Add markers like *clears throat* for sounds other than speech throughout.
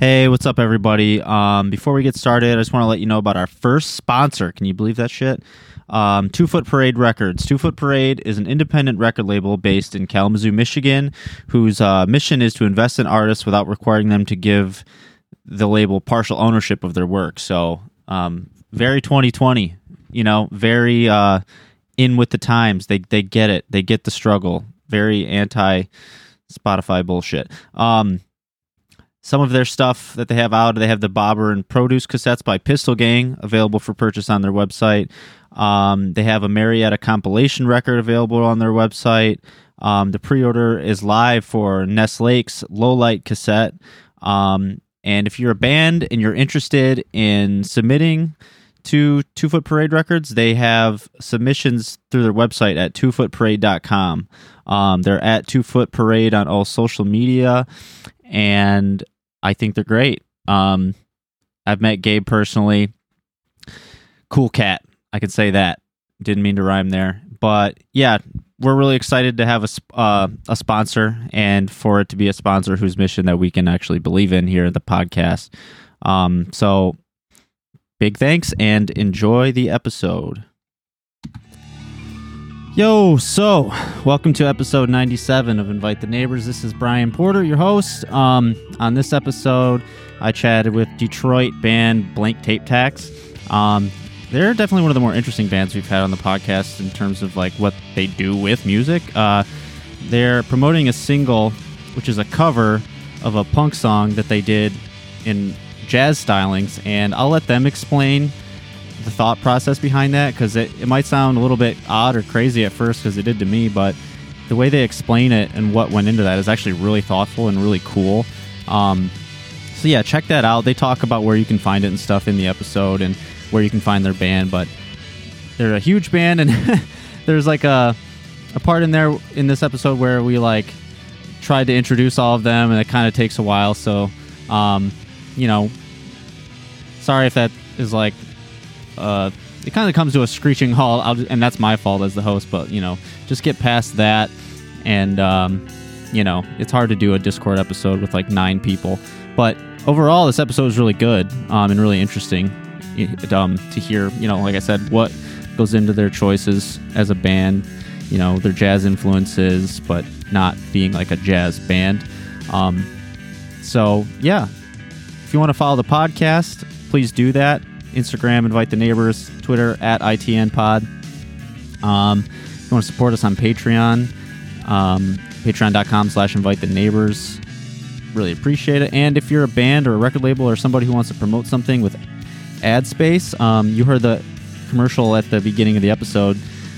Hey, what's up, everybody? Um, before we get started, I just want to let you know about our first sponsor. Can you believe that shit? Um, Two Foot Parade Records. Two Foot Parade is an independent record label based in Kalamazoo, Michigan, whose uh, mission is to invest in artists without requiring them to give the label partial ownership of their work. So, um, very 2020, you know, very uh, in with the times. They they get it. They get the struggle. Very anti Spotify bullshit. Um, some of their stuff that they have out, they have the Bobber and Produce cassettes by Pistol Gang available for purchase on their website. Um, they have a Marietta compilation record available on their website. Um, the pre-order is live for Ness Lake's Low Light cassette. Um, and if you're a band and you're interested in submitting to Two Foot Parade Records, they have submissions through their website at twofootparade.com. Um, they're at Two Foot Parade on all social media, and I think they're great. Um, I've met Gabe personally. Cool cat. I could say that. Didn't mean to rhyme there, but yeah, we're really excited to have a uh, a sponsor and for it to be a sponsor whose mission that we can actually believe in here at the podcast. Um, so big thanks and enjoy the episode. Yo, so welcome to episode 97 of Invite the Neighbors. This is Brian Porter, your host. Um, on this episode, I chatted with Detroit band Blank Tape Tax. Um, they're definitely one of the more interesting bands we've had on the podcast in terms of like what they do with music. Uh, they're promoting a single, which is a cover of a punk song that they did in jazz stylings, and I'll let them explain the thought process behind that because it, it might sound a little bit odd or crazy at first because it did to me, but the way they explain it and what went into that is actually really thoughtful and really cool. Um, so yeah, check that out. They talk about where you can find it and stuff in the episode and where you can find their band, but they're a huge band and *laughs* there's like a a part in there in this episode where we like tried to introduce all of them and it kind of takes a while. So, um, you know, sorry if that is like uh, it kind of comes to a screeching halt, just, and that's my fault as the host. But you know, just get past that, and um, you know, it's hard to do a Discord episode with like nine people. But overall, this episode is really good um, and really interesting um, to hear. You know, like I said, what goes into their choices as a band. You know, their jazz influences, but not being like a jazz band. Um, so yeah, if you want to follow the podcast, please do that. Instagram, invite the neighbors, Twitter at ITN Pod. Um, if you want to support us on Patreon, um, patreon.com slash invite the neighbors. Really appreciate it. And if you're a band or a record label or somebody who wants to promote something with ad space, um, you heard the commercial at the beginning of the episode.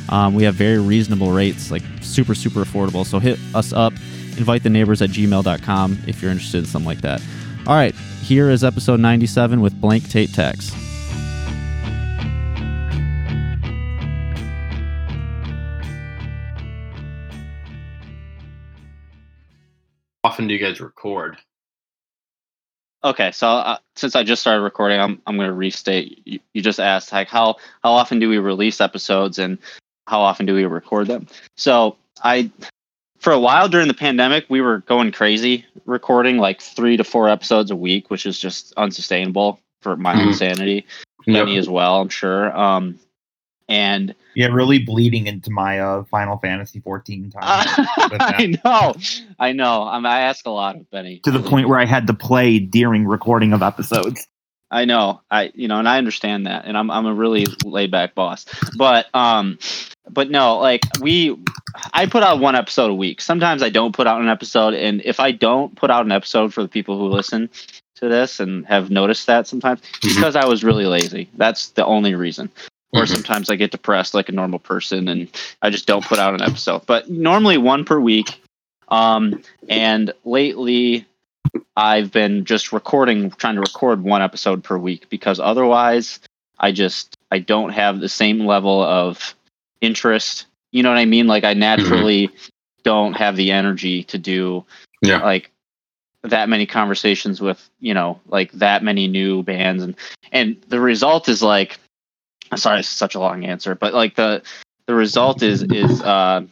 Um, we have very reasonable rates, like super, super affordable. So hit us up, invite the neighbors at gmail.com if you're interested in something like that. All right, here is episode 97 with Blank Tape Tax. Often do you guys record? Okay, so uh, since I just started recording, I'm I'm going to restate. You, you just asked like how how often do we release episodes and how often do we record them? So I for a while during the pandemic, we were going crazy recording like three to four episodes a week, which is just unsustainable for my mm-hmm. own sanity. Benny yep. as well, I'm sure. Um, and yeah, really bleeding into my uh, Final Fantasy 14 *laughs* time. Uh, I know, I know. I'm, I ask a lot of Benny to the point where I had to play during recording of episodes. I know, I you know, and I understand that, and I'm I'm a really laid back boss, but um, but no, like we, I put out one episode a week. Sometimes I don't put out an episode, and if I don't put out an episode for the people who listen to this and have noticed that sometimes, mm-hmm. because I was really lazy. That's the only reason or mm-hmm. sometimes I get depressed like a normal person and I just don't put out an episode. But normally one per week. Um, and lately I've been just recording, trying to record one episode per week because otherwise I just I don't have the same level of interest. You know what I mean? Like I naturally mm-hmm. don't have the energy to do yeah. like that many conversations with you know like that many new bands and and the result is like sorry it's such a long answer but like the the result is is uh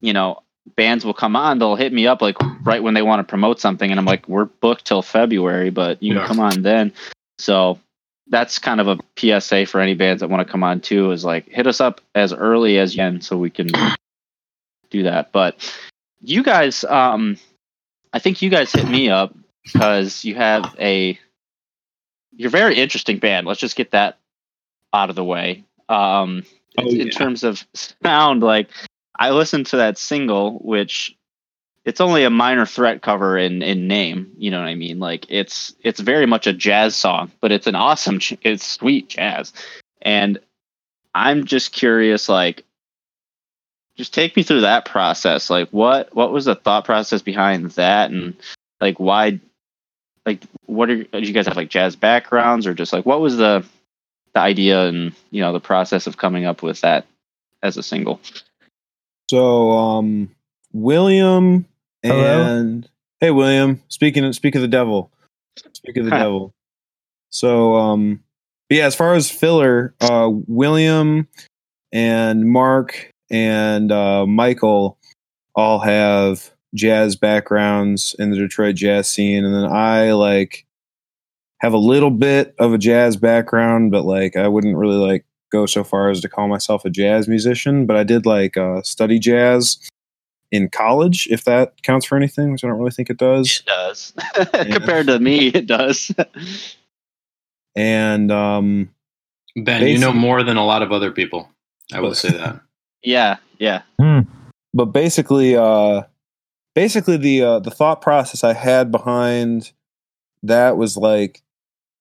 you know bands will come on, they'll hit me up like right when they want to promote something, and I'm like, we're booked till February, but you Yeah. can come on then. So that's kind of a PSA for any bands that want to come on too. Is like hit us up as early as you can so we can do that. But you guys, um, I think you guys hit me up because you have a you're a very interesting band. Let's just get that out of the way. Um, Oh, in yeah. terms of sound, like I listened to that single, which it's only a minor threat cover in in name. You know what I mean? Like it's it's very much a jazz song, but it's an awesome, *laughs* it's sweet jazz. And I'm just curious, like, just take me through that process. Like, what what was the thought process behind that, and like why, like, what are do you guys have like jazz backgrounds, or just like what was the the idea and you know the process of coming up with that as a single? So, um, William Hello? and hey, William. Speaking of, speak of the devil. Speak of the *laughs* devil. So, um, but yeah, as far as filler, uh, William and Mark and uh, Michael all have jazz backgrounds in the Detroit jazz scene, and then I like have a little bit of a jazz background, but like I wouldn't really like go so far as to call myself a jazz musician, but I did like uh, study jazz in college, if that counts for anything, which I don't really think it does. It does. *laughs* Compared to me, it does. And um, Ben, you know more than a lot of other people. I will say that. *laughs* yeah, yeah. but basically, uh, basically the uh, the thought process I had behind that was like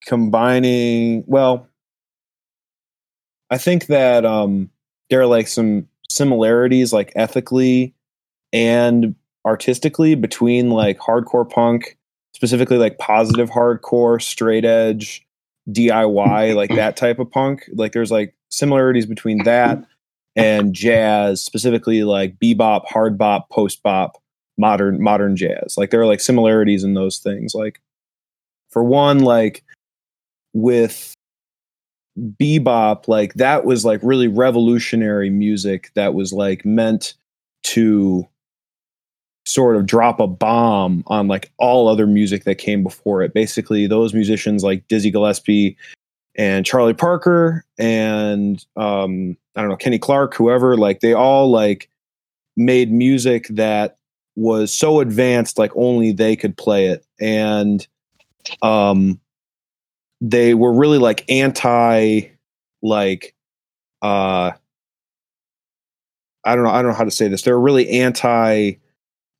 combining. Well, I think that um, there are like some similarities, like ethically and artistically, between like hardcore punk, specifically like positive hardcore, straight edge, DIY, like that type of punk. Like there's like similarities between that and jazz, specifically like bebop, hard bop, post bop, modern modern jazz. Like there are like similarities in those things. Like for one, like with bebop, like that was like really revolutionary music that was like meant to sort of drop a bomb on like all other music that came before it. Basically, those musicians like Dizzy Gillespie and Charlie Parker and um, I don't know Kenny Clarke, whoever, like they all like made music that was so advanced, like only they could play it, and um, they were really like anti, like uh, I don't know, I don't know how to say this. They're really anti,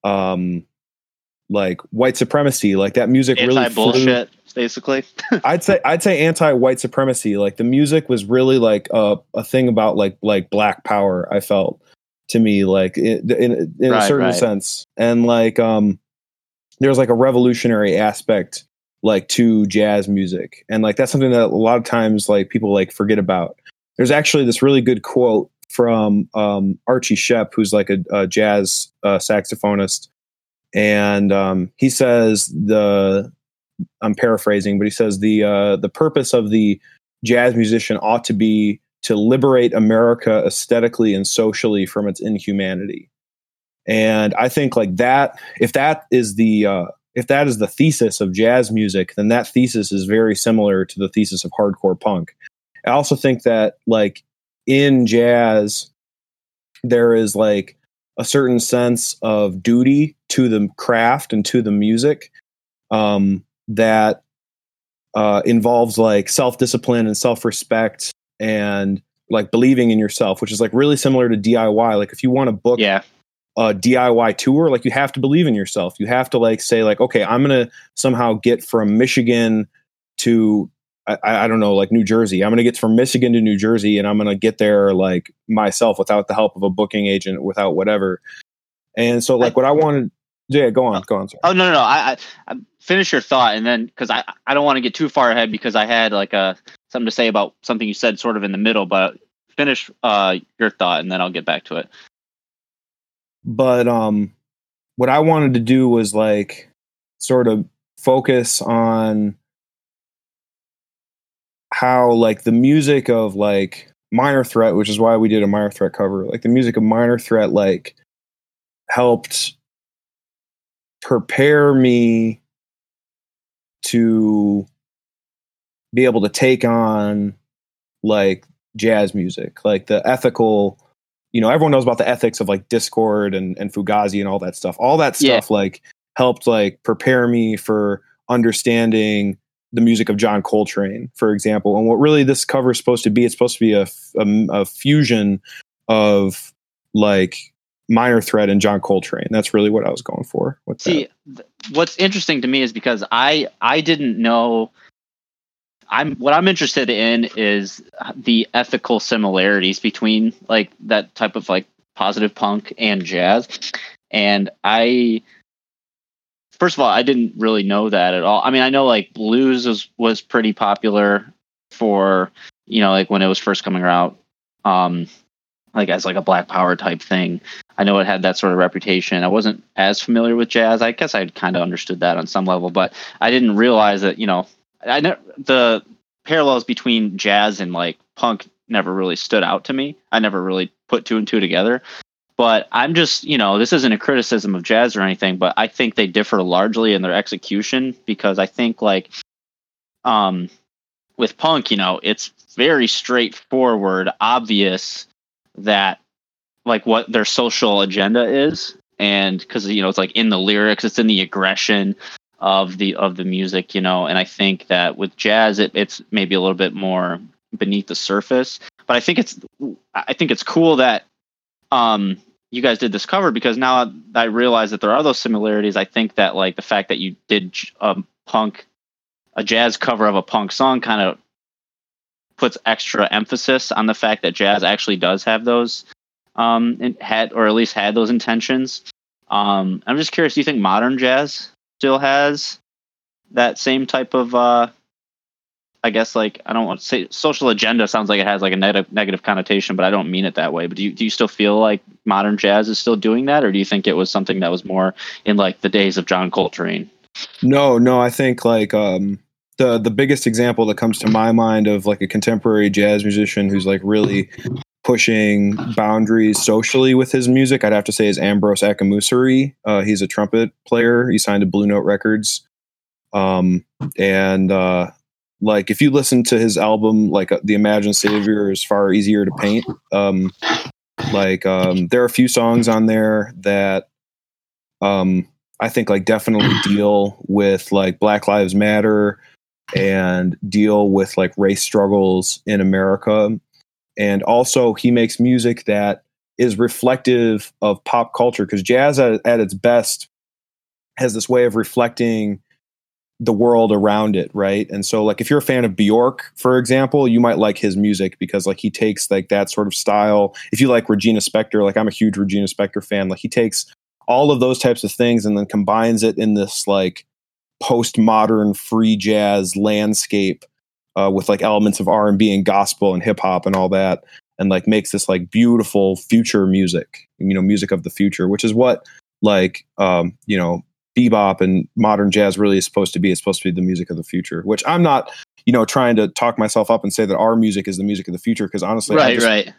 um, like white supremacy. Like that music really Anti flew- bullshit, basically. *laughs* I'd say I'd say anti-white supremacy. Like the music was really like a a thing about like like black power. I felt to me like in in, in a certain right. sense, and like um, there's like a revolutionary aspect like to jazz music, and like that's something that a lot of times like people like forget about. There's actually this really good quote from um, Archie Shepp, who's like a, a jazz uh, saxophonist, and um, he says the I'm paraphrasing, but he says the uh, the purpose of the jazz musician ought to be to liberate America aesthetically and socially from its inhumanity. And I think like that, if that is the uh, if that is the thesis of jazz music, then that thesis is very similar to the thesis of hardcore punk. I also think that like in jazz, there is like a certain sense of duty to the craft and to the music um, that uh, involves like self discipline and self respect and like believing in yourself, which is like really similar to DIY. Like if you want to book yeah, a DIY tour, like you have to believe in yourself. You have to like say like, okay, I'm gonna somehow get from Michigan to I, I don't know, like New Jersey. I'm gonna get from Michigan to New Jersey, and I'm gonna get there like myself without the help of a booking agent, without whatever. And so, like, what I wanted, yeah, go on, go on. Sorry. Oh no, no, no. I, I, I finish your thought, and then because I, I don't want to get too far ahead because I had like a something to say about something you said sort of in the middle. But finish uh your thought, and then I'll get back to it. But um what i wanted to do was like sort of focus on how like the music of like minor threat which is why we did a minor threat cover like the music of minor threat like helped prepare me to be able to take on like jazz music, like the ethical. You know, everyone knows about the ethics of like Discord and and Fugazi and all that stuff. All that Yeah. stuff like helped like prepare me for understanding the music of John Coltrane, for example. And what really this cover is supposed to be, it's supposed to be a a fusion of like minor threat and John Coltrane. That's really what I was going for. See, th- what's interesting to me is because I I didn't know. I'm what I'm interested in is the ethical similarities between like that type of like positive punk and jazz, and I. First of all, I didn't really know that at all. I mean, I know like blues was was pretty popular for you know like when it was first coming out, um, like as like a Black Power type thing. I know it had that sort of reputation. I wasn't as familiar with jazz. I guess I kind of understood that on some level, but I didn't realize that, you know, I the parallels between jazz and like punk never really stood out to me. I never really put two and two together. But I'm just, you know, this isn't a criticism of jazz or anything, but I think they differ largely in their execution because I think like um with punk, you know, it's very straightforward, obvious that like what their social agenda is and because you know it's like in the lyrics it's in the aggression of the of the music you know and i think that with jazz it, it's maybe a little bit more beneath the surface but i think it's i think it's cool that um you guys did this cover because now i realize that there are those similarities i think that like the fact that you did a punk a jazz cover of a punk song kind of puts extra emphasis on the fact that jazz actually does have those um had or at least had those intentions. Um i'm just curious do you think modern jazz still has that same type of uh i guess like i don't want to say social agenda sounds like it has like a negative negative connotation but i don't mean it that way. But do you, do you still feel like modern jazz is still doing that or do you think it was something that was more in like the days of john coltrane? No, no, I think like um the the biggest example that comes to my mind of like a contemporary jazz musician who's like really pushing boundaries socially with his music, I'd have to say is Ambrose Akinmusire. Uh, he's a trumpet player. He signed to Blue Note Records. Um, and uh, like if you listen to his album, like uh, The Imagined Savior is far easier to paint. Um, like um, there are a few songs on there that um, I think like definitely deal with like Black Lives Matter and deal with like race struggles in America. And also he makes music that is reflective of pop culture because jazz at, at its best has this way of reflecting the world around it, right? And so like if you're a fan of Bjork, for example, you might like his music because like he takes like that sort of style. If you like Regina Spektor, like I'm a huge Regina Spektor fan, like he takes all of those types of things and then combines it in this like postmodern free jazz landscape uh, with like elements of r&b and gospel and hip-hop and all that and like makes this like beautiful future music you know music of the future which is what like um you know bebop and modern jazz really is supposed to be it's supposed to be the music of the future which i'm not you know trying to talk myself up and say that our music is the music of the future because honestly I right just, right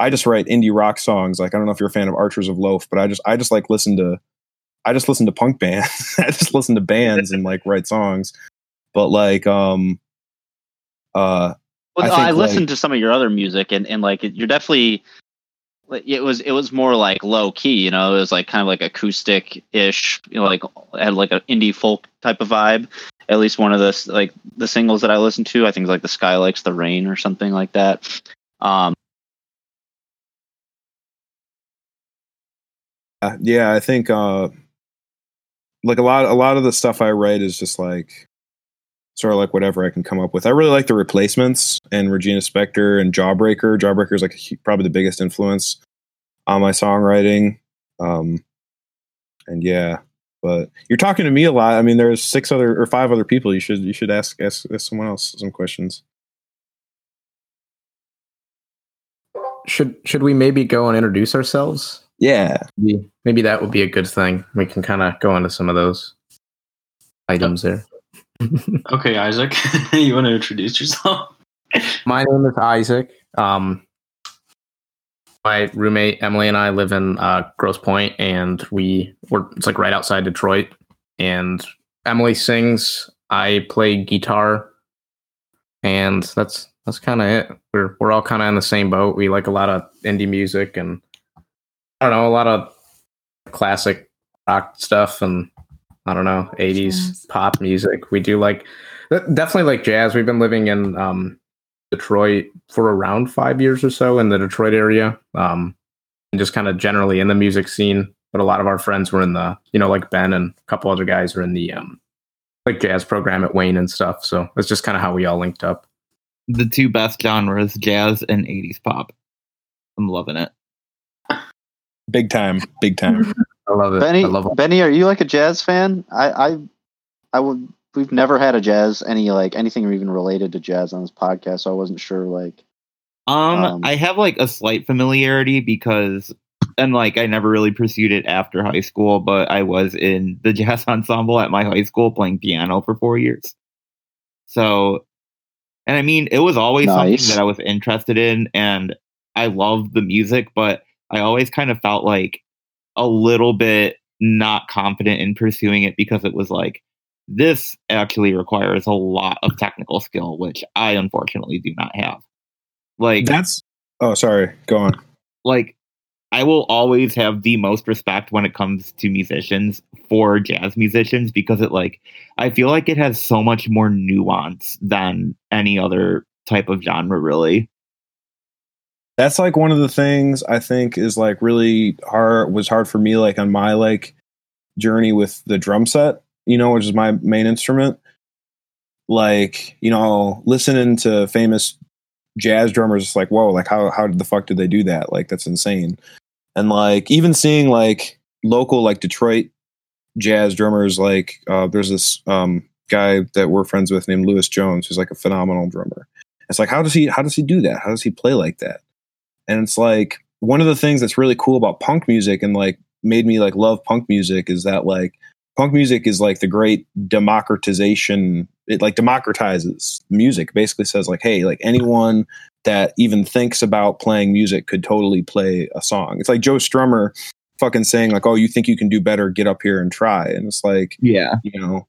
I just write indie rock songs. Like I don't know if you're a fan of Archers of Loaf, but I just I just like listen to I just listen to punk bands. *laughs* I just listen to bands and like write songs. But like um uh Well, I I, listened like- to some of your other music, and, and like you're definitely. It was it was more like low key, you know. It was like kind of like acoustic ish, you know, like had like an indie folk type of vibe. At least one of the like the singles that I listened to, I think like the Sky Likes the Rain or something like that. Um, uh, yeah, I think uh like a lot a lot of the stuff I write is just like sort of like whatever I can come up with. I really like the replacements and Regina Spektor and Jawbreaker. Jawbreaker is like probably the biggest influence on my songwriting. Um, and yeah, but you're talking to me a lot. I mean, there's six other or five other people. You should you should ask ask, ask someone else some questions. Should should we maybe go and introduce ourselves? Yeah, Maybe, maybe that would be a good thing. We can kind of go into some of those items there. Okay, Isaac, *laughs* you want to introduce yourself? My name is Isaac. Um, My roommate Emily and I live in uh, Grosse Pointe, and we we're it's like right outside Detroit. And Emily sings. I play guitar, and that's that's kind of it. We're we're all kind of in the same boat. We like a lot of indie music, and I don't know a lot of classic rock stuff, and I don't know 80s Jazz. pop music. We do like definitely like jazz. We've been living in um, Detroit for around five years or so in the Detroit area, um, and just kind of generally in the music scene. But a lot of our friends were in the, you know, like Ben and a couple other guys are in the um, like jazz program at Wayne and stuff. So it's just kind of how we all linked up. The two best genres, jazz and 80s pop. I'm loving it. Big time, big time. *laughs* I love it. Benny, I love it. Benny, are you like a jazz fan? I, I, I would. We've never had a jazz any like anything even related to jazz on this podcast, so I wasn't sure. Like, Um, Um, I have like a slight familiarity because, and like I never really pursued it after high school, but I was in the *laughs* jazz ensemble at my high school playing piano for four years. So, and I mean, it was always Nice. something that I was interested in, and I loved the music, but I always kind of felt like a little bit not confident in pursuing it because it was like this actually requires a lot of technical skill, which I unfortunately do not have. Like That's. Oh, sorry. Go on. like I will always have the most respect when it comes to musicians for jazz musicians because it like I feel like it has so much more nuance than any other type of genre really. That's like one of the things I think is like really hard was hard for me like on my like journey with the drum set, you know, which is my main instrument. Like, you know, listening to famous jazz drummers, it's like, whoa, like how how the fuck did they do that? Like that's insane. And like even seeing like local like Detroit jazz drummers, like uh there's this um guy that we're friends with named Lewis Jones, who's like a phenomenal drummer. It's like how does he how does he do that? How does he play like that? And it's like one of the things that's really cool about punk music and like made me like love punk music is that like punk music is like the great democratization it like democratizes music. Basically says like hey like anyone that even thinks about playing music could totally play a song. It's like joe strummer fucking saying like oh you think you can do better get up here and try. And it's like Yeah. you know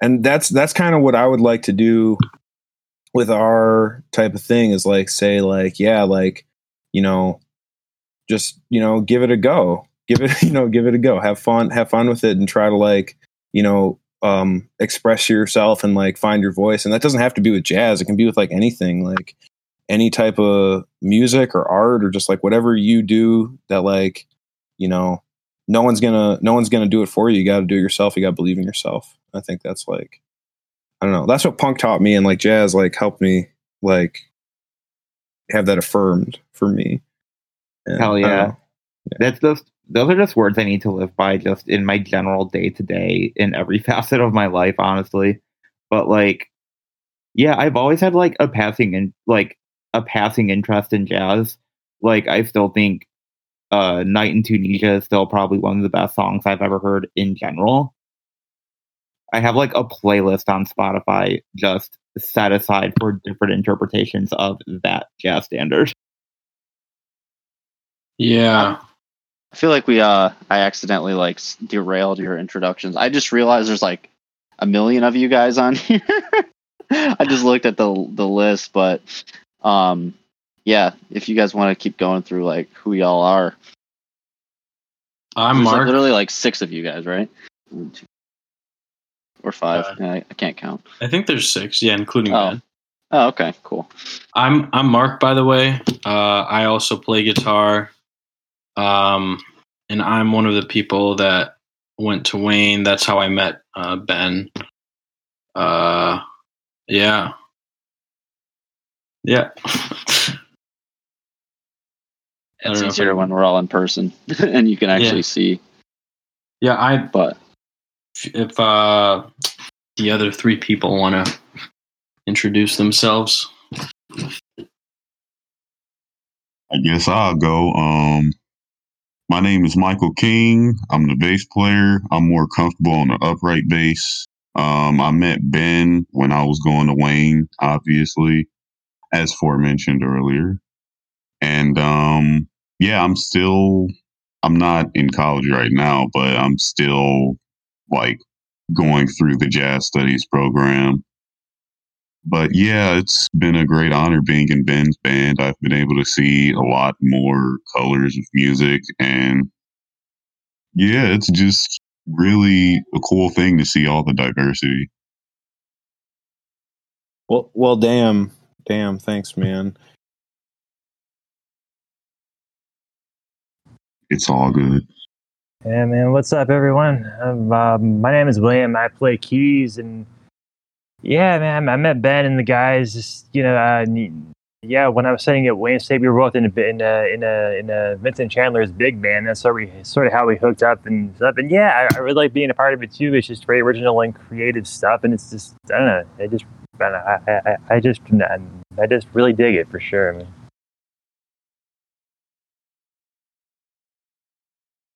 and that's that's kind of what i would like to do with our type of thing is like say like yeah like you know just you know give it a go. Give it *laughs* you know give it a go. Have fun have fun with it and try to like you know um express yourself and like find your voice. And that doesn't have to be with jazz. It can be with like anything like any type of music or art or just like whatever you do that like you know no one's gonna no one's gonna do it for you. You got to do it yourself. You got to believe in yourself. I think that's like i don't know. That's what punk taught me and like jazz like helped me like have that affirmed for me And Hell I don't yeah. That's just those are just words I need to live by just in my general day to day in every *laughs* facet of my life, honestly. But like yeah, I've always had like a passing in like a passing interest in jazz. Like I still think uh Night in Tunisia is still probably one of the best songs I've ever heard in general. I have like a playlist on Spotify just set aside for different interpretations of that jazz standard. Yeah. I feel like we uh I accidentally like derailed your introductions. I just realized there's like a million of you guys on *laughs* here. I just looked at the the list, but um yeah, if you guys want to keep going through like who y'all are. I'm There's like literally like six of you guys, right? One, two, Or five. Uh, I, I can't count. I think there's six. Yeah, including Oh. Ben. Oh, okay, cool. I'm I'm Mark, by the way. Uh, I also play guitar, um, and I'm one of the people that went to Wayne. That's how I met uh, Ben. Uh, yeah, yeah. *laughs* It's easier when we're all in person *laughs* and you can actually Yeah. see. yeah, I But if uh, the other three people want to introduce themselves. I guess I'll go. Um, my name is Michael King. I'm the bass player. I'm more comfortable on the upright bass. Um, I met Ben when I was going to Wayne, obviously, as forementioned earlier. And um, yeah, I'm still I'm not in college right now, but I'm still like going through the jazz studies program. But yeah, it's been a great honor being in Ben's band. I've been able to see a lot more colors of music and yeah, it's just really a cool thing to see all the diversity. Well, well, damn, damn. Thanks, man. It's all good. Yeah, man. What's up, everyone? Uh, my name is William. I play keys, and yeah, man, I met Ben and the guys. Just you know, uh, yeah, when I was studying at Wayne State, we were both in a in a in a, in a Vincent Chandler's big band. That's sort of sort of how we hooked up and stuff. And yeah, I, I really like being a part of it too. It's just very original and creative stuff, and it's just I don't know. I just I, know, I, I, I just I just really dig it for sure. Man.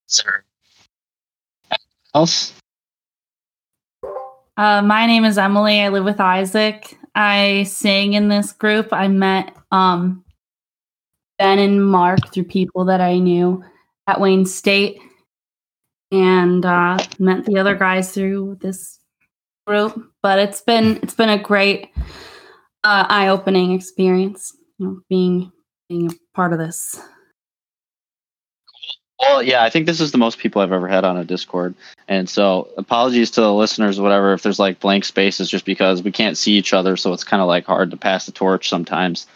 Sir. Else? Uh, my name is Emily. I live with Isaac. I sing in this group. I met um, Ben and Mark through people that I knew at Wayne State, and uh, met the other guys through this group. But it's been it's been a great uh, eye opening experience. You know, being being a part of this. Well, yeah, I think this is the most people I've ever had on a Discord. And so apologies to the listeners, whatever, if there's like blank spaces just because we can't see each other. So it's kind of like hard to pass the torch sometimes.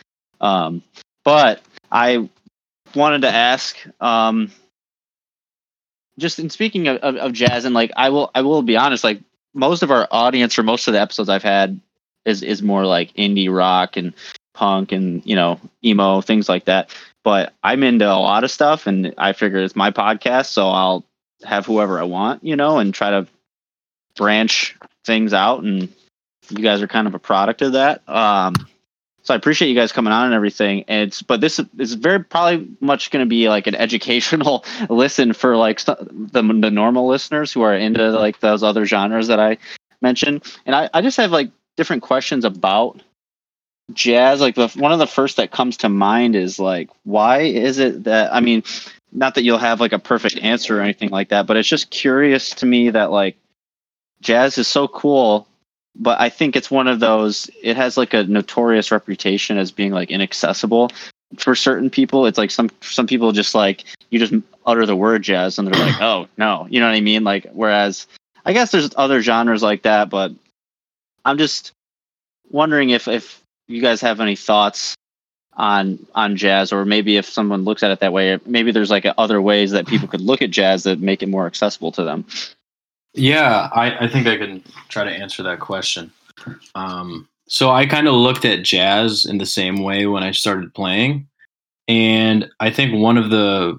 Um, but I wanted to ask, um, just in speaking of, of, of jazz and like, I will, I will be honest, like most of our audience or most of the episodes I've had is, is more like indie rock and punk and, you know, emo, things like that but I'm into a lot of stuff and I figure it's my podcast, so I'll have whoever I want, you know, and try to branch things out and you guys are kind of a product of that. Um, so I appreciate you guys coming on and everything. And it's but this is very probably much going to be like an *laughs* educational listen for like the the normal listeners who are into like those other genres that I mentioned. And I, I just have like different questions about jazz like the one of the first that comes to mind is like why is it that i mean not that you'll have like a perfect answer or anything like that but it's just curious to me that like jazz is so cool but i think it's one of those it has like a notorious reputation as being like inaccessible for certain people. It's like some some people just like you just utter the word jazz and they're like *coughs* oh no you know what i mean? Like whereas i guess there's other genres like that but i'm just wondering if if you guys have any thoughts on on jazz? Or maybe if someone looks at it that way maybe there's like other ways that people could look at jazz that make it more accessible to them. Yeah i, I think i can try to answer that question. Um, so i kind of looked at jazz in the same way when i started playing. And i think one of the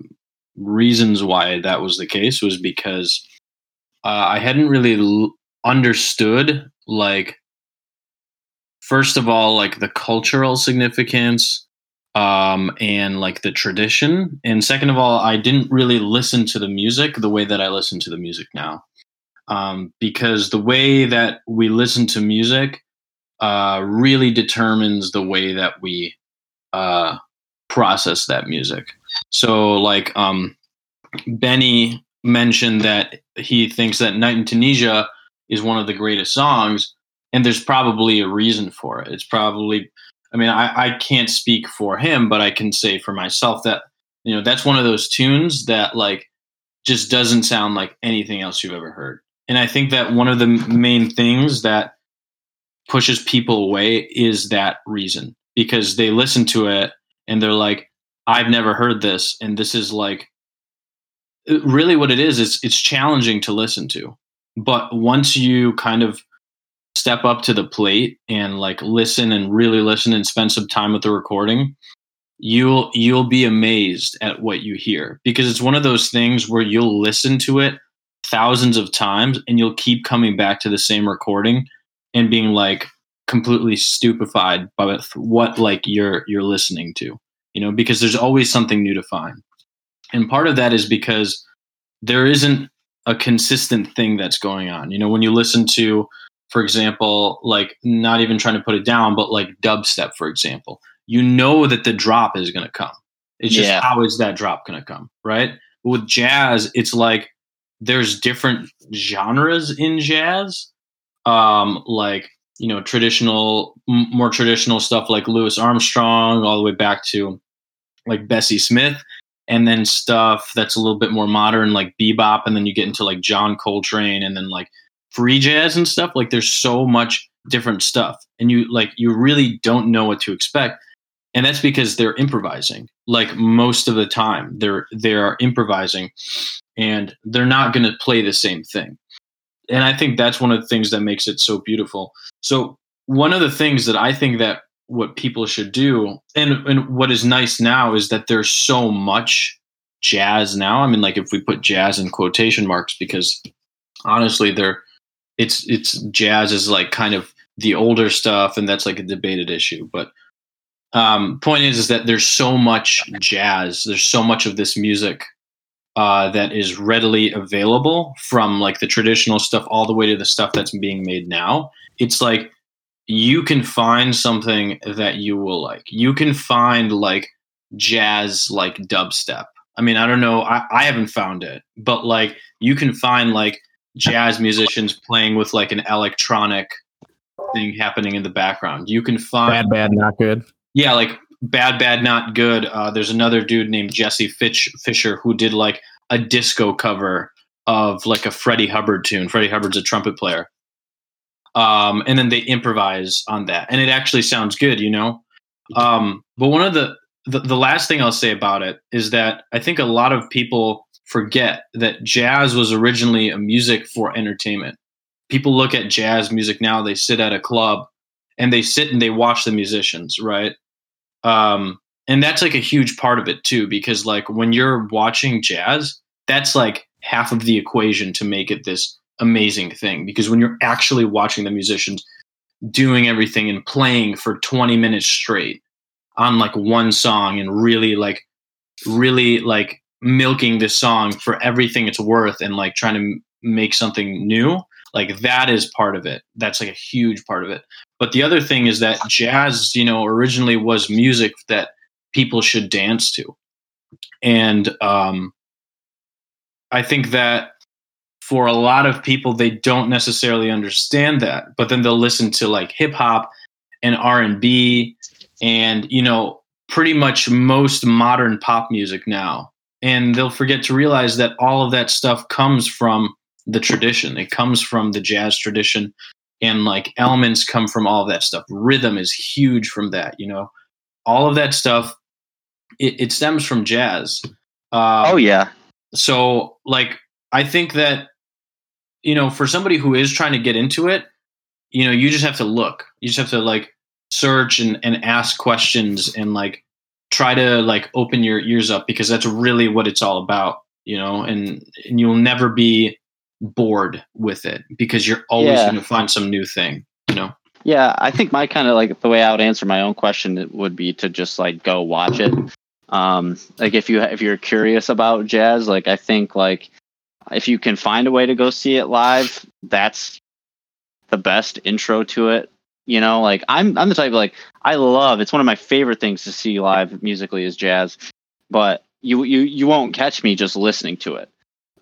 reasons why that was the case was because uh, i hadn't really l- understood like first of all like the cultural significance um, and like the tradition. And second of all i didn't really listen to the music the way that i listen to the music now. Um, because the way that we listen to music uh, really determines the way that we uh, process that music. So like um, benny mentioned that he thinks that night in tunisia is one of the greatest songs and there's probably a reason for it. It's probably, I mean, I, I can't speak for him, but I can say for myself that you know that's one of those tunes that like just doesn't sound like anything else you've ever heard. And I think that one of the main things that pushes people away is that reason because they listen to it and they're like, I've never heard this, and this is like really what it is. It's it's challenging to listen to, but once you kind of step up to the plate and like listen and really listen and spend some time with the recording you'll you'll be amazed at what you hear. Because it's one of those things where you'll listen to it thousands of times and you'll keep coming back to the same recording and being like completely stupefied by what like you're you're listening to you know because there's always something new to find. And part of that is because there isn't a consistent thing that's going on. You know when you listen to for example, like not even trying to put it down, but like dubstep, for example, you know that the drop is going to come. It's just Yeah. how is that drop going to come, right? With jazz, it's like there's different genres in jazz, um, like you know traditional, m- more traditional stuff like Louis Armstrong, all the way back to like Bessie Smith, and then stuff that's a little bit more modern, like bebop, and then you get into like John Coltrane, and then like free jazz and stuff. Like there's so much different stuff, and you like you really don't know what to expect and that's because they're improvising like most of the time they're they are improvising and they're not going to play the same thing and i think that's one of the things that makes it so beautiful so one of the things that i think that what people should do and and what is nice now is that there's so much jazz now i mean like if we put jazz in quotation marks because honestly they're it's it's jazz is like kind of the older stuff and that's like a debated issue but um, point is is that there's so much jazz there's so much of this music uh, that is readily available from like the traditional stuff all the way to the stuff that's being made now. It's like you can find something that you will like. You can find like jazz like dubstep. I mean i don't know i, I haven't found it but like you can find like jazz musicians playing with like an electronic thing happening in the background you can find Bad, bad, not good. yeah, like bad, bad, not good. Uh, there's another dude named Jesse Fitch, Fisher who did like a disco cover of like a Freddie Hubbard tune. Freddie Hubbard's a trumpet player, um, and then they improvise on that, and it actually sounds good, you know. Um, but one of the, the the last thing I'll say about it is that I think a lot of people forget that jazz was originally a music for entertainment. People look at jazz music now; they sit at a club and they sit and they watch the musicians, right? um and that's like a huge part of it too because like when you're watching jazz that's like half of the equation to make it this amazing thing because when you're actually watching the musicians doing everything and playing for 20 minutes straight on like one song and really like really like milking this song for everything it's worth and like trying to m- make something new like that is part of it that's like a huge part of it but the other thing is that jazz, you know, originally was music that people should dance to. And um, I think that for a lot of people, they don't necessarily understand that. But then they'll listen to like hip hop and R and B, and you know, pretty much most modern pop music now. And they'll forget to realize that all of that stuff comes from the tradition. It comes from the jazz tradition and like elements come from all of that stuff. Rhythm is huge from that, you know. All of that stuff, it, it stems from jazz. Um, oh yeah, so like I think that you know for somebody who is trying to get into it, you know, you just have to look. You just have to like search and, and ask questions and like try to like open your ears up because that's really what it's all about, you know, and, and you'll never be bored with it because you're always Yeah. going to find some new thing, you know. Yeah, I think my kind of like the way I would answer my own question would be to just like go watch it. Um, like if you if you're curious about jazz, like I think like if you can find a way to go see it live, that's the best intro to it. You know, like I'm I'm the type of like I love it's one of my favorite things to see live musically is jazz, but you you you won't catch me just listening to it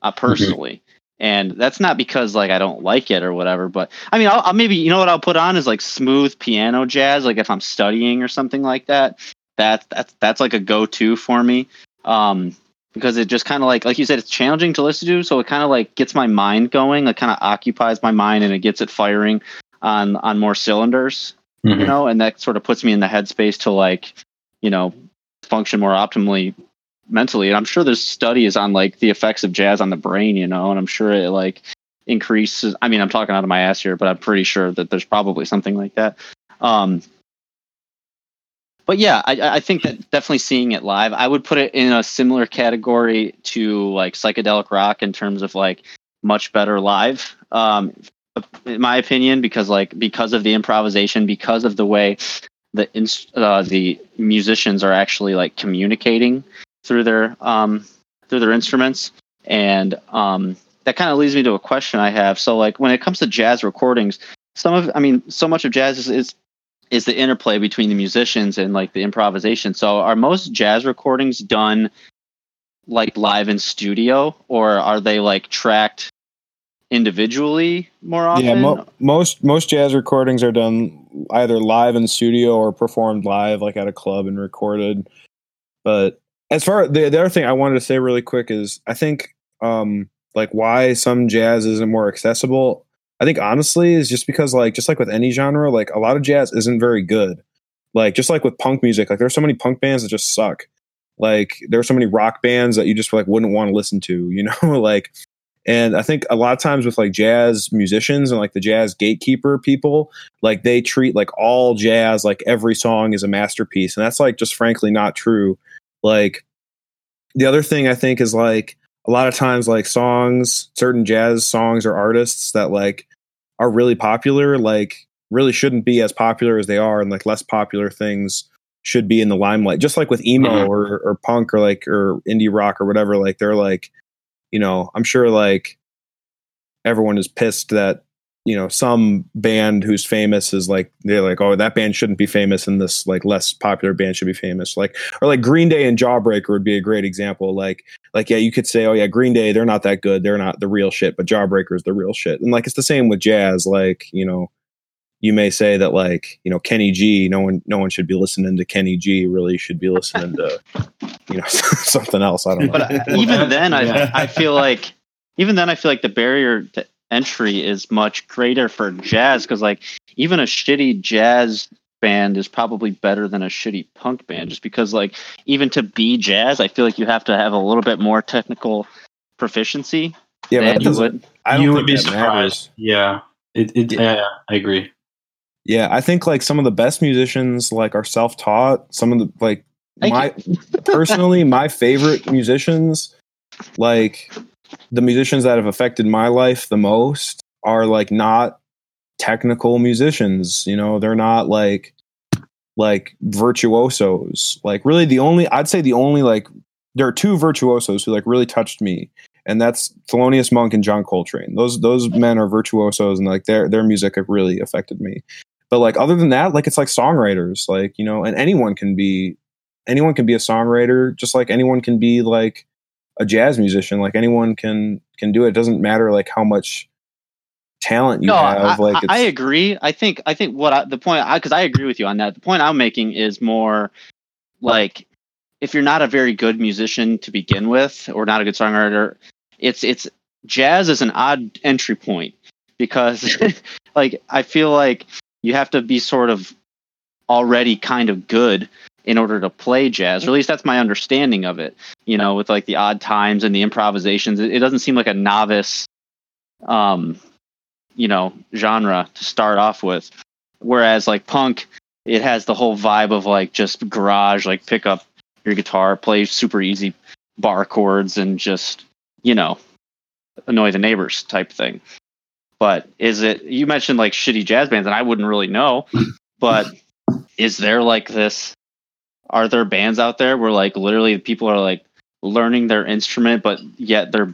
uh, personally. And that's not because like I don't like it or whatever, but I mean, I'll, I'll maybe you know what I'll put on is like smooth piano jazz, like if I'm studying or something like that. That that's that's like a go-to for me, um, because it just kind of like like you said, it's challenging to listen to, so it kind of like gets my mind going, it kind of occupies my mind and it gets it firing on on more cylinders, you know, and that sort of puts me in the headspace to like, you know, function more optimally mentally. And I'm sure there's studies on like the effects of jazz on the brain, you know, and I'm sure it like increases. I mean, I'm talking out of my ass here, but I'm pretty sure that there's probably something like that. Um, but yeah, I, I think that definitely seeing it live, I would put it in a similar category to like psychedelic rock in terms of like much better live. Um, in my opinion, because like because of the improvisation, because of the way the uh, the musicians are actually like communicating through their um, through their instruments, and um, that kind of leads me to a question I have. So like when it comes to jazz recordings, some of I mean so much of jazz is, is is the interplay between the musicians and like the improvisation. So are most jazz recordings done like live in studio or are they like tracked individually more often? Yeah, mo- most most jazz recordings are done either live in studio or performed live, like at a club and recorded. But as far the, the other thing I wanted to say really quick is I think um like why some jazz isn't more accessible. I think honestly is just because like just like with any genre, like a lot of jazz isn't very good. Like just like with punk music, like there's so many punk bands that just suck. Like there are so many rock bands that you just like wouldn't want to listen to, you *laughs* know, like and I think a lot of times with like jazz musicians and like the jazz gatekeeper people, like they treat like all jazz, like every song is a masterpiece. And that's like just frankly not true. Like the other thing I think is like a lot of times like songs, certain jazz songs or artists that like are really popular, like really shouldn't be as popular as they are and like less popular things should be in the limelight. Just like with emo Mhm. or, or punk or like or indie rock or whatever, like they're like you know, I'm sure like everyone is pissed that you know some band who's famous is like they're like oh that band shouldn't be famous and this like less popular band should be famous. Like or like Green Day and Jawbreaker would be a great example. Like like yeah you could say oh yeah Green Day they're not that good. They're not the real shit but Jawbreaker is the real shit. And like it's the same with jazz. Like you know you may say that like you know Kenny G no one no one should be listening to Kenny G really should be listening to *laughs* you know *laughs* something else I don't know But even then. I I feel like even then I feel like the barrier to entry is much greater for jazz because like even a shitty jazz band is probably better than a shitty punk band just because like even to be jazz I feel like you have to have a little bit more technical proficiency yeah but than you would. I don't you think would be surprised. matters. Yeah. It, it, yeah, yeah, I agree. Yeah, I think like some of the best musicians like are self-taught. Some of the like Thank my *laughs* personally my favorite musicians like the musicians that have affected my life the most are like not technical musicians, you know, they're not like like virtuosos. Like really the only I'd say the only like there are two virtuosos who like really touched me and that's Thelonious Monk and John Coltrane. Those those men are virtuosos and like their their music have really affected me. But like other than that, like it's like songwriters, like you know, and anyone can be anyone can be a songwriter, just like anyone can be like a jazz musician. Like anyone can can do it. It doesn't matter like how much talent you no, have. I, like I, it's, I agree. I think I think what I, the point because I, agree with you on that. The point I'm making is more like if you're not a very good musician to begin with, or not a good songwriter, it's it's jazz is an odd entry point because *laughs* like I feel like you have to be sort of already kind of good in order to play jazz, or at least that's my understanding of it. You know, with like the odd times and the improvisations, it, doesn't seem like a novice, um, you know, genre to start off with. Whereas like punk, it has the whole vibe of like just garage, like pick up your guitar, play super easy bar chords, and just you know annoy the neighbors type thing. But is it? You mentioned like shitty jazz bands, and I wouldn't really know. *laughs* But is there like this? Are there bands out there where like literally people are like learning their instrument, but yet they're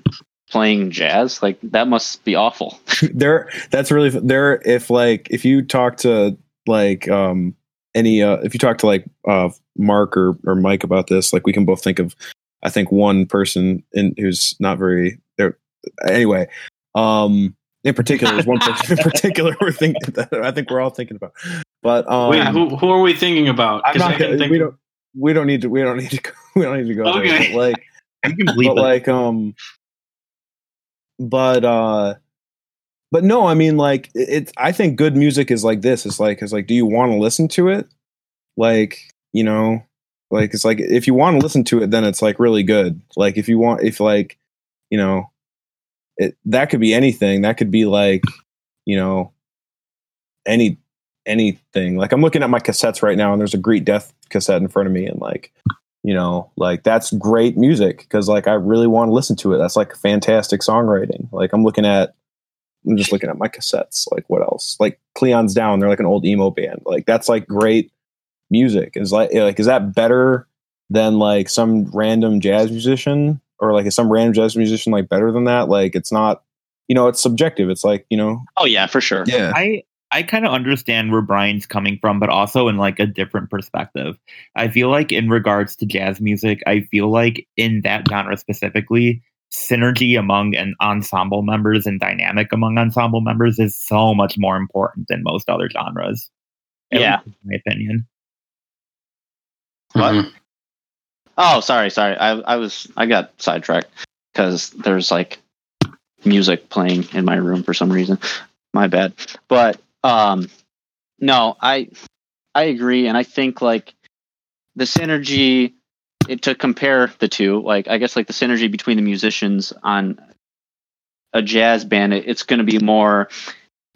playing jazz? Like that must be awful. *laughs* there that's really there if like if you talk to like um any uh if you talk to like uh mark or, or mike about this like we can both think of i think one person in who's not very there anyway um in particular there's one person in *laughs* particular we're thinking that i think we're all thinking about but um Wait, who, who are we thinking about? I'm 'Cause not, can think we don't we don't need to we don't need to go, *laughs* we don't need to go there Okay. but like *laughs* You can bleep but it. like um but uh but no i mean like it- it's i think good music is like this it's like it's like do you want to listen to it like you know like it's like if you want to listen to it then it's like really good like if you want if like you know it that could be anything. That could be like you know any anything. Like i'm looking at my cassettes right now and there's a great death cassette in front of me and like you know like that's great music because like i really want to listen to it. That's like fantastic songwriting. Like i'm looking at i'm just looking at my cassettes like what else? Like cleon's down they're like an old emo band. Like that's like great music. Is like like is that better than like some random jazz musician or like is some random jazz musician like better than that like it's not you know it's subjective it's like you know Oh yeah, for sure. yeah I I kind of understand where Brian's coming from, but also in like a different perspective. I feel like in regards to jazz music, I feel like in that genre specifically, synergy among an ensemble members and dynamic among ensemble members is so much more important than most other genres. Yeah. in my opinion. What? Mm-hmm. Oh, sorry, sorry. I I was I got sidetracked because there's like music playing in my room for some reason. My bad. But um no, I I agree and I think like the synergy it, to compare the two, like I guess like the synergy between the musicians on a jazz band, it, it's going to be more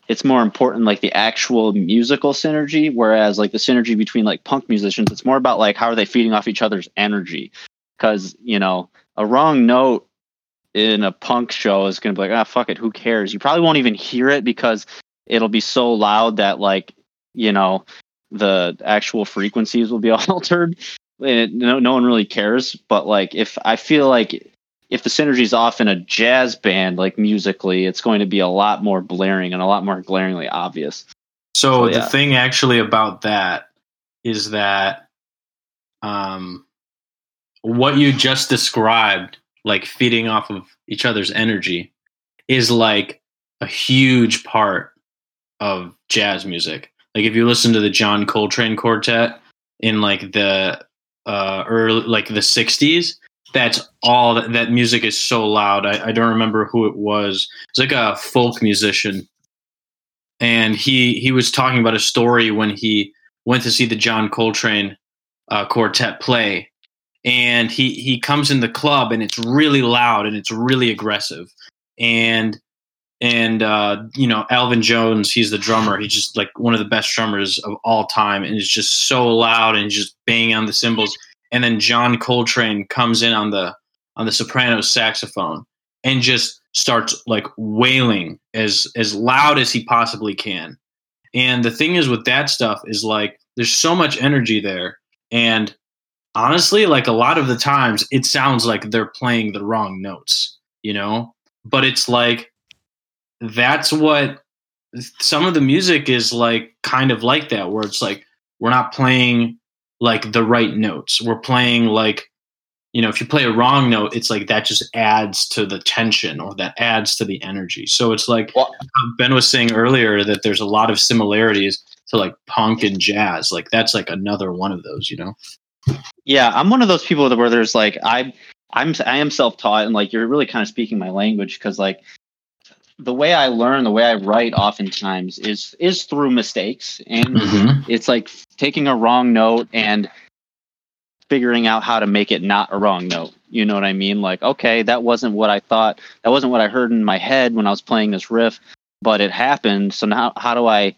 it's more important like the actual musical synergy whereas like the synergy between like punk musicians it's more about like how are they feeding off each other's energy? Because you know a wrong note in a punk show is going to be like ah fuck it who cares? You probably won't even hear it because it'll be so loud that like you know the actual frequencies will be *laughs* altered. And it, no, no one really cares but like if i feel like if the synergy's off in a jazz band, like musically, it's going to be a lot more blaring and a lot more glaringly obvious. So Oh, the thing actually about that is that um, what you just described, like feeding off of each other's energy, is like a huge part of jazz music. Like if you listen to the John Coltrane Quartet in like the uh, early, like the '60s, that's all that, that music is so loud. I, I don't remember who it was. It's like a folk musician and he he was talking about a story when he went to see the John Coltrane uh, quartet play, and he he comes in the club and it's really loud and it's really aggressive, and and uh, you know Elvin Jones, he's the drummer. He's just like one of the best drummers of all time, and it's just so loud and just banging on the cymbals. And then John Coltrane comes in on the on the soprano saxophone and just starts like wailing as as loud as he possibly can. And the thing is with that stuff is like there's so much energy there and honestly like a lot of the times it sounds like they're playing the wrong notes, you know? But it's like that's what some of the music is like kind of like that where it's like we're not playing like the right notes. We're playing like you know, if you play a wrong note, it's like that just adds to the tension or that adds to the energy. So it's like Well- um, Ben was saying earlier that there's a lot of similarities to like punk and jazz. Like that's like another one of those, you know? Yeah, I'm one of those people that where there's like I I'm I am self-taught and like you're really kind of speaking my language because like the way I learn, the way I write oftentimes is is through mistakes and Mm-hmm. it's like taking a wrong note and figuring out how to make it not a wrong note. You know what I mean? Like, okay, that wasn't what I thought. That wasn't what I heard in my head when I was playing this riff, but it happened. So now, how do I,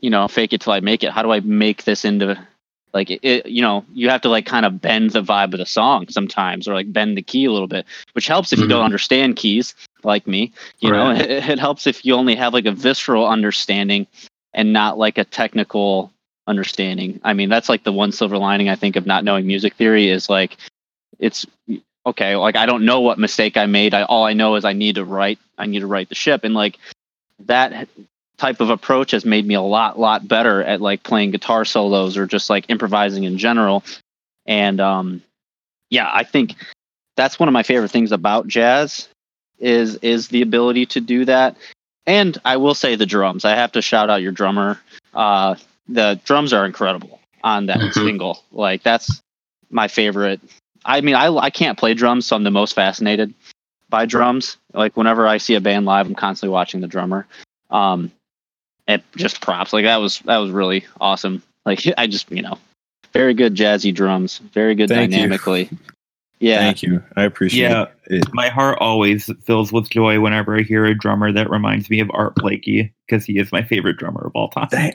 you know, fake it till I make it? How do I make this into like it, it you know you have to like kind of bend the vibe of the song sometimes or like bend the key a little bit which helps if you don't Mhm. understand keys like me you know? It, *laughs* it helps if you only have like a visceral understanding and not like a technical understanding. I mean that's like the one silver lining i think of not knowing music theory is like it's okay like i don't know what mistake i made. I, all i know is i need to write i need to write the ship. And like that type of approach has made me a lot lot better at like playing guitar solos or just like improvising in general. And um yeah i think that's one of my favorite things about jazz is is the ability to do that. And i will say the drums. I have to shout out your drummer. Uh the drums are incredible on that Mhm. single. Like that's my favorite. I mean i i can't play drums so i'm the most fascinated by drums. Like whenever i see a band live i'm constantly watching the drummer. Um and just props like that was that was really awesome like *laughs* i just you know very good jazzy drums very good Thank you. dynamically yeah Thank you. I appreciate Yeah. it. My heart always fills with joy whenever I hear a drummer that reminds me of Art Blakey because he is my favorite drummer of all time.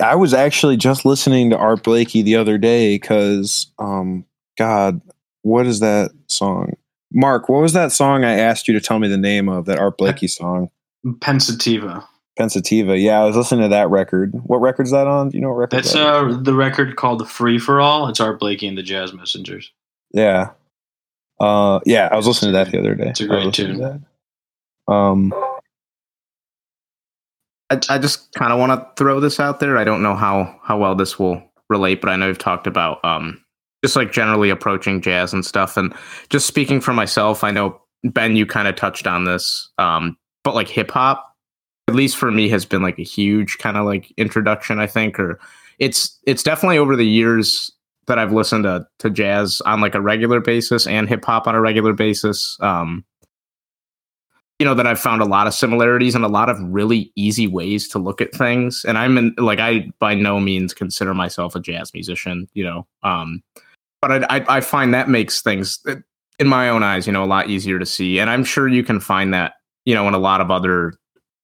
I was actually just listening to Art Blakey the other day because, um, God, what is that song? Mark, what was that song I asked you to tell me the name of? That Art Blakey song, Pensativa. Pensativa. Yeah, I was listening to that record. What record's that on? Do you know what record? That's that is? uh the record called The Free for All. It's Art Blakey and the Jazz Messengers. Yeah. Uh, yeah, I was listening to that the other day. It's a great tune. Um, I, I just kind of want to throw this out there. I don't know how how well this will relate, but I know you've talked about um just like generally approaching jazz and stuff. And just speaking for myself, I know Ben, you kind of touched on this, um, but like hip hop, at least for me, has been like a huge kind of like introduction. I think, or it's it's definitely over the years that I've listened to to jazz on like a regular basis and hip hop on a regular basis. Um, you know that I've found a lot of similarities and a lot of really easy ways to look at things. And I'm in like I by no means consider myself a jazz musician, you know. Um, but I, I I find that makes things in my own eyes, you know, a lot easier to see. And I'm sure you can find that, you know, in a lot of other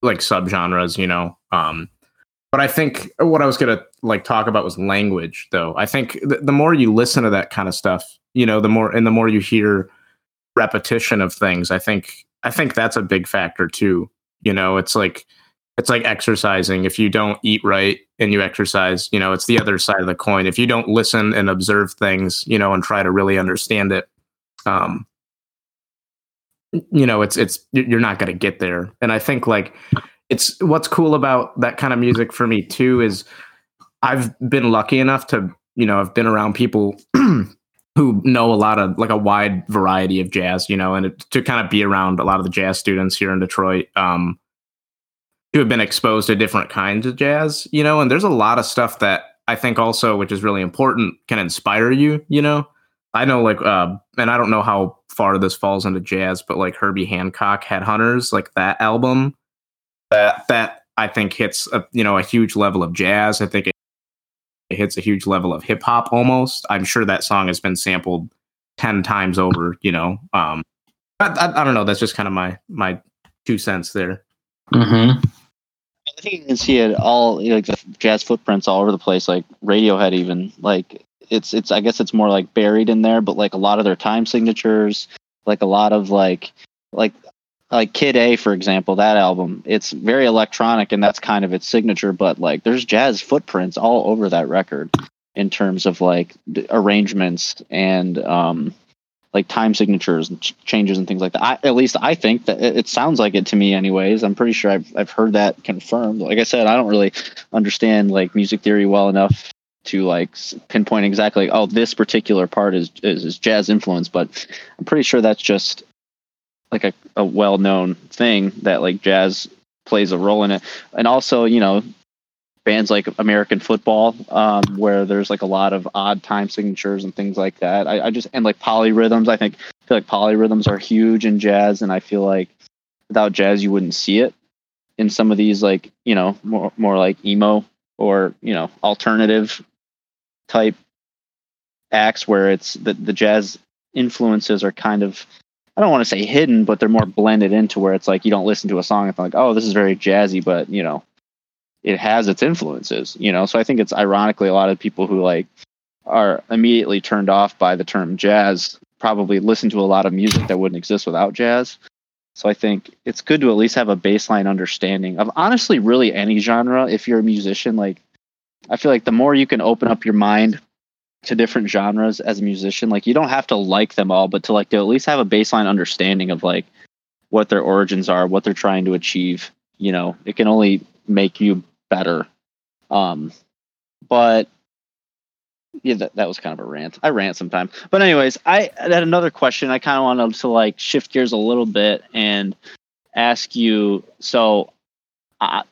like subgenres, you know. Um, but I think what I was gonna like talk about was language, though. I think th- the more you listen to that kind of stuff, you know, the more and the more you hear repetition of things, I think I think that's a big factor too. You know, it's like it's like exercising. If you don't eat right and you exercise, you know, it's the other side of the coin. If you don't listen and observe things, you know, and try to really understand it, um, you know, it's it's you're not going to get there. And I think like it's what's cool about that kind of music for me too is I've been lucky enough to you know I've been around people *clears throat* who know a lot of like a wide variety of jazz, you know, and it, to kind of be around a lot of the jazz students here in Detroit, um, who have been exposed to different kinds of jazz, you know, and there's a lot of stuff that I think also, which is really important, can inspire you, you know. I know like uh and I don't know how far this falls into jazz, but like Herbie Hancock Headhunters, like that album, that that I think hits a you know a huge level of jazz. I think it it hits a huge level of hip hop almost. I'm sure that song has been sampled 10 times over, you know. Um I, I, I don't know, that's just kind of my my two cents there. Mm-hmm. I think you can see it all like the jazz footprints all over the place, like Radiohead even. Like it's it's I guess it's more like buried in there, but like a lot of their time signatures, like a lot of like like like Kid A, for example, that album, it's very electronic and that's kind of its signature, but like there's jazz footprints all over that record in terms of like arrangements and um like time signatures and ch- changes and things like that. I, at least I think that it, it sounds like it to me anyways. I'm pretty sure I've I've heard that confirmed. Like I said, I don't really understand like music theory well enough to like pinpoint exactly oh this particular part is, is is jazz influence, but I'm pretty sure that's just like a, a well known thing that like jazz plays a role in it. And also, you know, bands like American football, um, where there's like a lot of odd time signatures and things like that. I, I just and like polyrhythms, I think I feel like polyrhythms are huge in jazz and I feel like without jazz you wouldn't see it in some of these like, you know, more more like emo or, you know, alternative type acts where it's the, the jazz influences are kind of I don't want to say hidden, but they're more blended into where it's like you don't listen to a song and think, oh, this is very jazzy, but you know, it has its influences, you know. So I think it's ironically a lot of people who like are immediately turned off by the term jazz probably listen to a lot of music that wouldn't exist without jazz. So I think it's good to at least have a baseline understanding of honestly really any genre if you're a musician like I feel like the more you can open up your mind to different genres as a musician like you don't have to like them all but to like to at least have a baseline understanding of like what their origins are what they're trying to achieve you know it can only make you better. Um but yeah that, that was kind of a rant. I rant sometimes. But anyways i had another question. I kind of wanted to like shift gears a little bit and ask you so uh,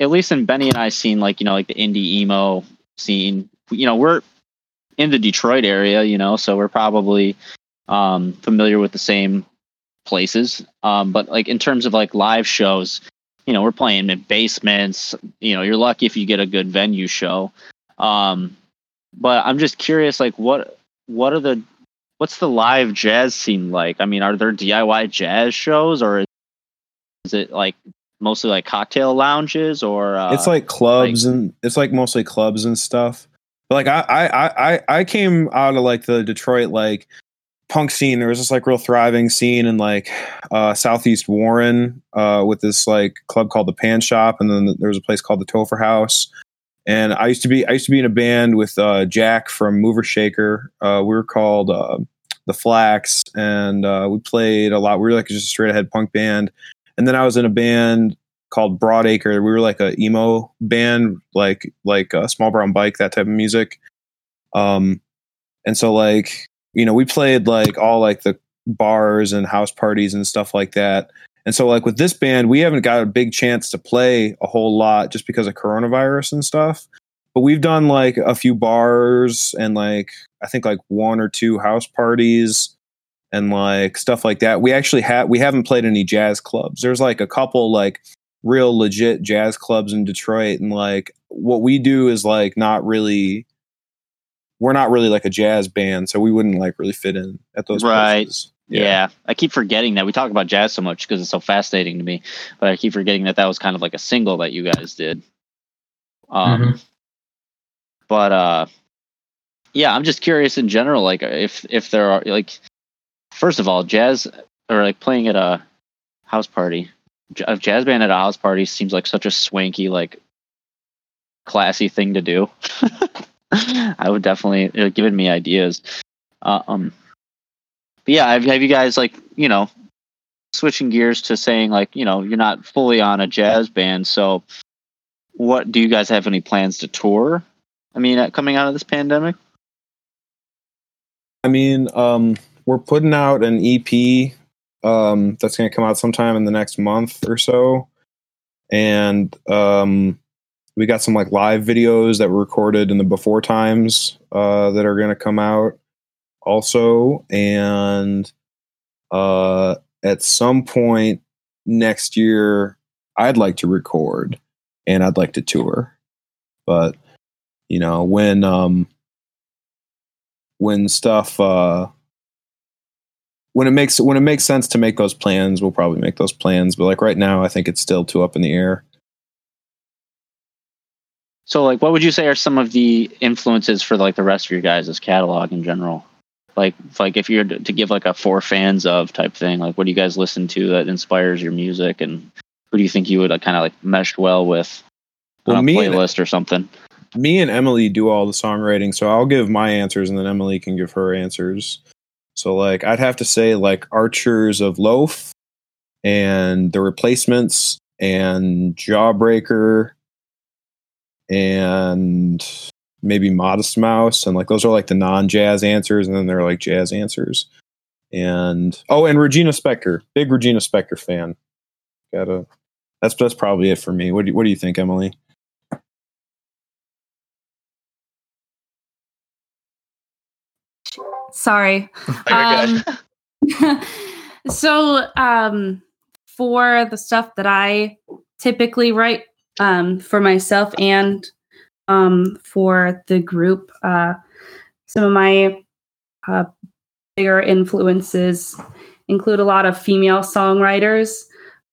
at least in benny and i seen like you know like the indie emo scene you know we're in the Detroit area, you know, so we're probably um, familiar with the same places. Um, but like in terms of like live shows, you know, we're playing in basements. You know, you're lucky if you get a good venue show. Um, but I'm just curious, like what what are the what's the live jazz scene like? I mean, are there DIY jazz shows or is it like mostly like cocktail lounges or uh, it's like clubs and it's like mostly clubs and stuff. But like I I I I came out of like the Detroit like punk scene. There was this like real thriving scene in like uh, Southeast Warren uh, with this like club called the Pan Shop, and then there was a place called the Topher House. And I used to be I used to be in a band with uh, Jack from Mover Shaker. Uh, we were called uh, the Flax, and uh, we played a lot. We were like just a straight ahead punk band. And then I was in a band called Broadacre. We were like a emo band, like like a Small Brown Bike, that type of music. Um, and so like you know we played like all like the bars and house parties and stuff like that. And so like with this band, we haven't got a big chance to play a whole lot just because of coronavirus and stuff. But we've done like a few bars and like I think like one or two house parties and like stuff like that. We actually have we haven't played any jazz clubs. There's like a couple like real legit jazz clubs in Detroit and like what we do is like not really we're not really like a jazz band, so we wouldn't like really fit in at those Right. places. Yeah. I keep forgetting that we talk about jazz so much because it's so fascinating to me, but I keep forgetting that that was kind of like a single that you guys did. Um, but uh, yeah, I'm just curious in general, like if if there are like, first of all, jazz or like playing at a house party, a jazz band at a house party seems like such a swanky, like classy thing to do. *laughs* I would definitely it given me ideas. Uh, um, but yeah, have, have you guys like you know switching gears to saying like you know you're not fully on a jazz band, so what do you guys have any plans to tour? I mean, uh, coming out of this pandemic. I mean, um, we're putting out an EP um, that's going to come out sometime in the next month or so, and um, we got some like live videos that were recorded in the before times uh, that are going to come out also, and uh, at some point next year, I'd like to record and I'd like to tour, but you know when um, when stuff uh when it makes when it makes sense to make those plans we'll probably make those plans but like right now i think it's still too up in the air So, like, what would you say are some of the influences for like the rest of your guys' catalog in general? Like, like if you're to give like a four fans of type thing, like, what do you guys listen to that inspires your music, and who do you think you would uh, kind of like mesh well with on a me and- playlist or something? me and emily do all the songwriting so i'll give my answers and then emily can give her answers so like i'd have to say like archers of loaf and the replacements and jawbreaker and maybe modest mouse. And like those are like the non-jazz answers and then they're like jazz answers. And oh and regina spektor big regina spektor fan. Gotta that's that's probably it for me. What do you, what do you think emily Sorry. *laughs* Um, *laughs* so um, for the stuff that I typically write um, for myself and um, for the group, uh, some of my uh, bigger influences include a lot of female songwriters.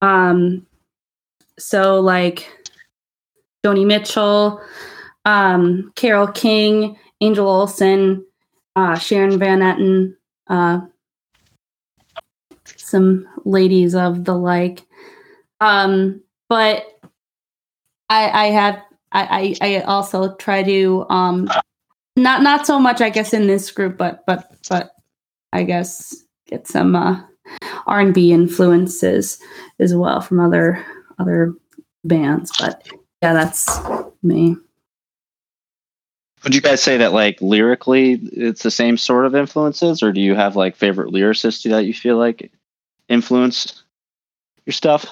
Um, so like Joni Mitchell, um, Carole King, Angel Olsen, uh, Sharon Van Etten, uh, some ladies of the like. Um, but I, I have I, I, I also try to um, not not so much I guess in this group, but but but I guess get some uh, R and B influences as well from other other bands. But yeah, that's me. Would you guys say that like lyrically it's the same sort of influences, or do you have like favorite lyricists that you feel like influenced your stuff?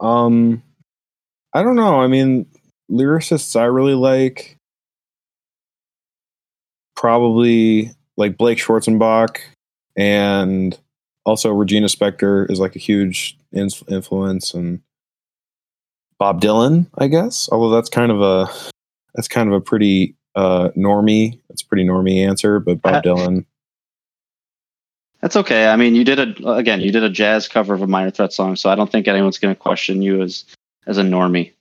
Um, I don't know. I mean, lyricists I really like probably like Blake Schwarzenbach and also Regina Spektor is like a huge influence and Bob Dylan, I guess. Although that's kind of a that's kind of a pretty uh normie. That's a pretty normie answer, but Bob Uh, Dylan. That's okay. I mean, you did a again, you did a jazz cover of a Minor Threat song, so I don't think anyone's going to question you as as a normie.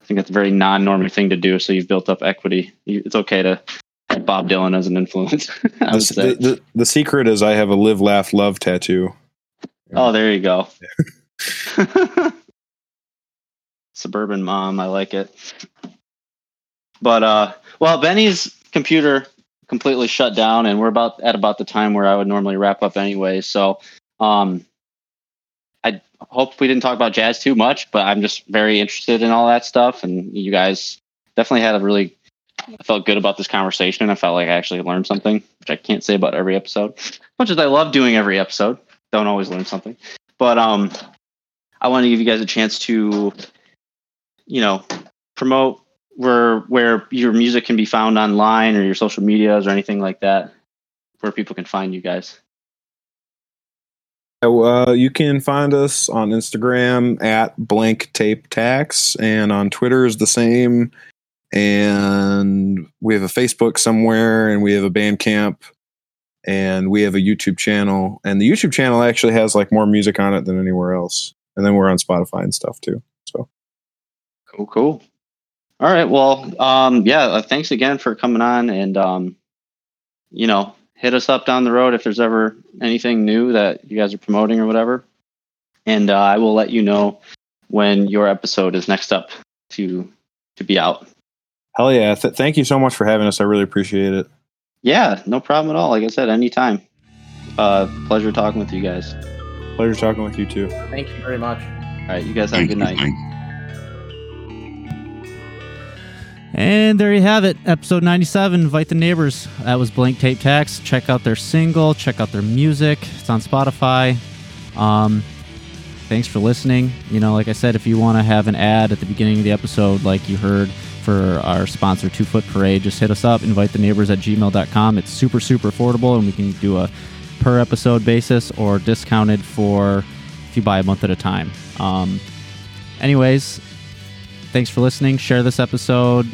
I think that's a very non-normie thing to do. So you've built up equity. You, it's okay to have Bob Dylan as an influence. *laughs* The, the, the secret is I have a live laugh love tattoo. Oh, there you go. *laughs* Suburban mom, I like it. But uh well, Benny's computer completely shut down and we're about at about the time where I would normally wrap up anyway. So um I hope we didn't talk about jazz too much, but I'm just very interested in all that stuff. And you guys definitely had a really, I felt good about this conversation. I felt like I actually learned something, which I can't say about every episode. As much as I love doing every episode, don't always learn something. But um, I want to give you guys a chance to, you know, promote where where your music can be found online or your social medias or anything like that, where people can find you guys. Uh, you can find us on Instagram at blank tape tax, and on Twitter is the same. And we have a Facebook somewhere, and we have a Bandcamp, and we have a YouTube channel. And the YouTube channel actually has like more music on it than anywhere else. And then we're on Spotify and stuff too. So Cool, cool. All right. Well, um, yeah. Uh, thanks again for coming on, and um, you know, hit us up down the road if there's ever anything new that you guys are promoting or whatever. And uh, I will let you know when your episode is next up to to be out. hell yeah! Th- thank you so much for having us. I really appreciate it. Yeah, no problem at all. Like I said, anytime. Uh, pleasure talking with you guys. Pleasure talking with you too. Thank you very much. All right, you guys have a Thank good you. night. Thank you. And there you have it, episode 97. Invite the neighbors. That was Blank Tape Tax. Check out their single, check out their music. It's on Spotify. Um, thanks for listening. You know, like I said, if you want to have an ad at the beginning of the episode, like you heard for our sponsor, Two Foot Parade, just hit us up. Invite the neighbors at gmail.com. It's super, super affordable, and we can do a per episode basis or discounted for if you buy a month at a time. Um, anyways, thanks for listening. Share this episode.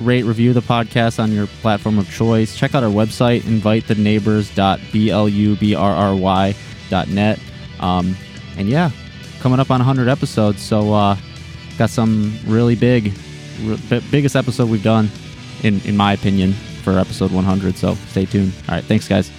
Rate, review the podcast on your platform of choice. Check out our website, invitetheNeighbors.blubRRY.net. Um, and yeah, coming up on 100 episodes. So, uh, got some really big, r- bi- biggest episode we've done, in, in my opinion, for episode 100. So, stay tuned. All right. Thanks, guys.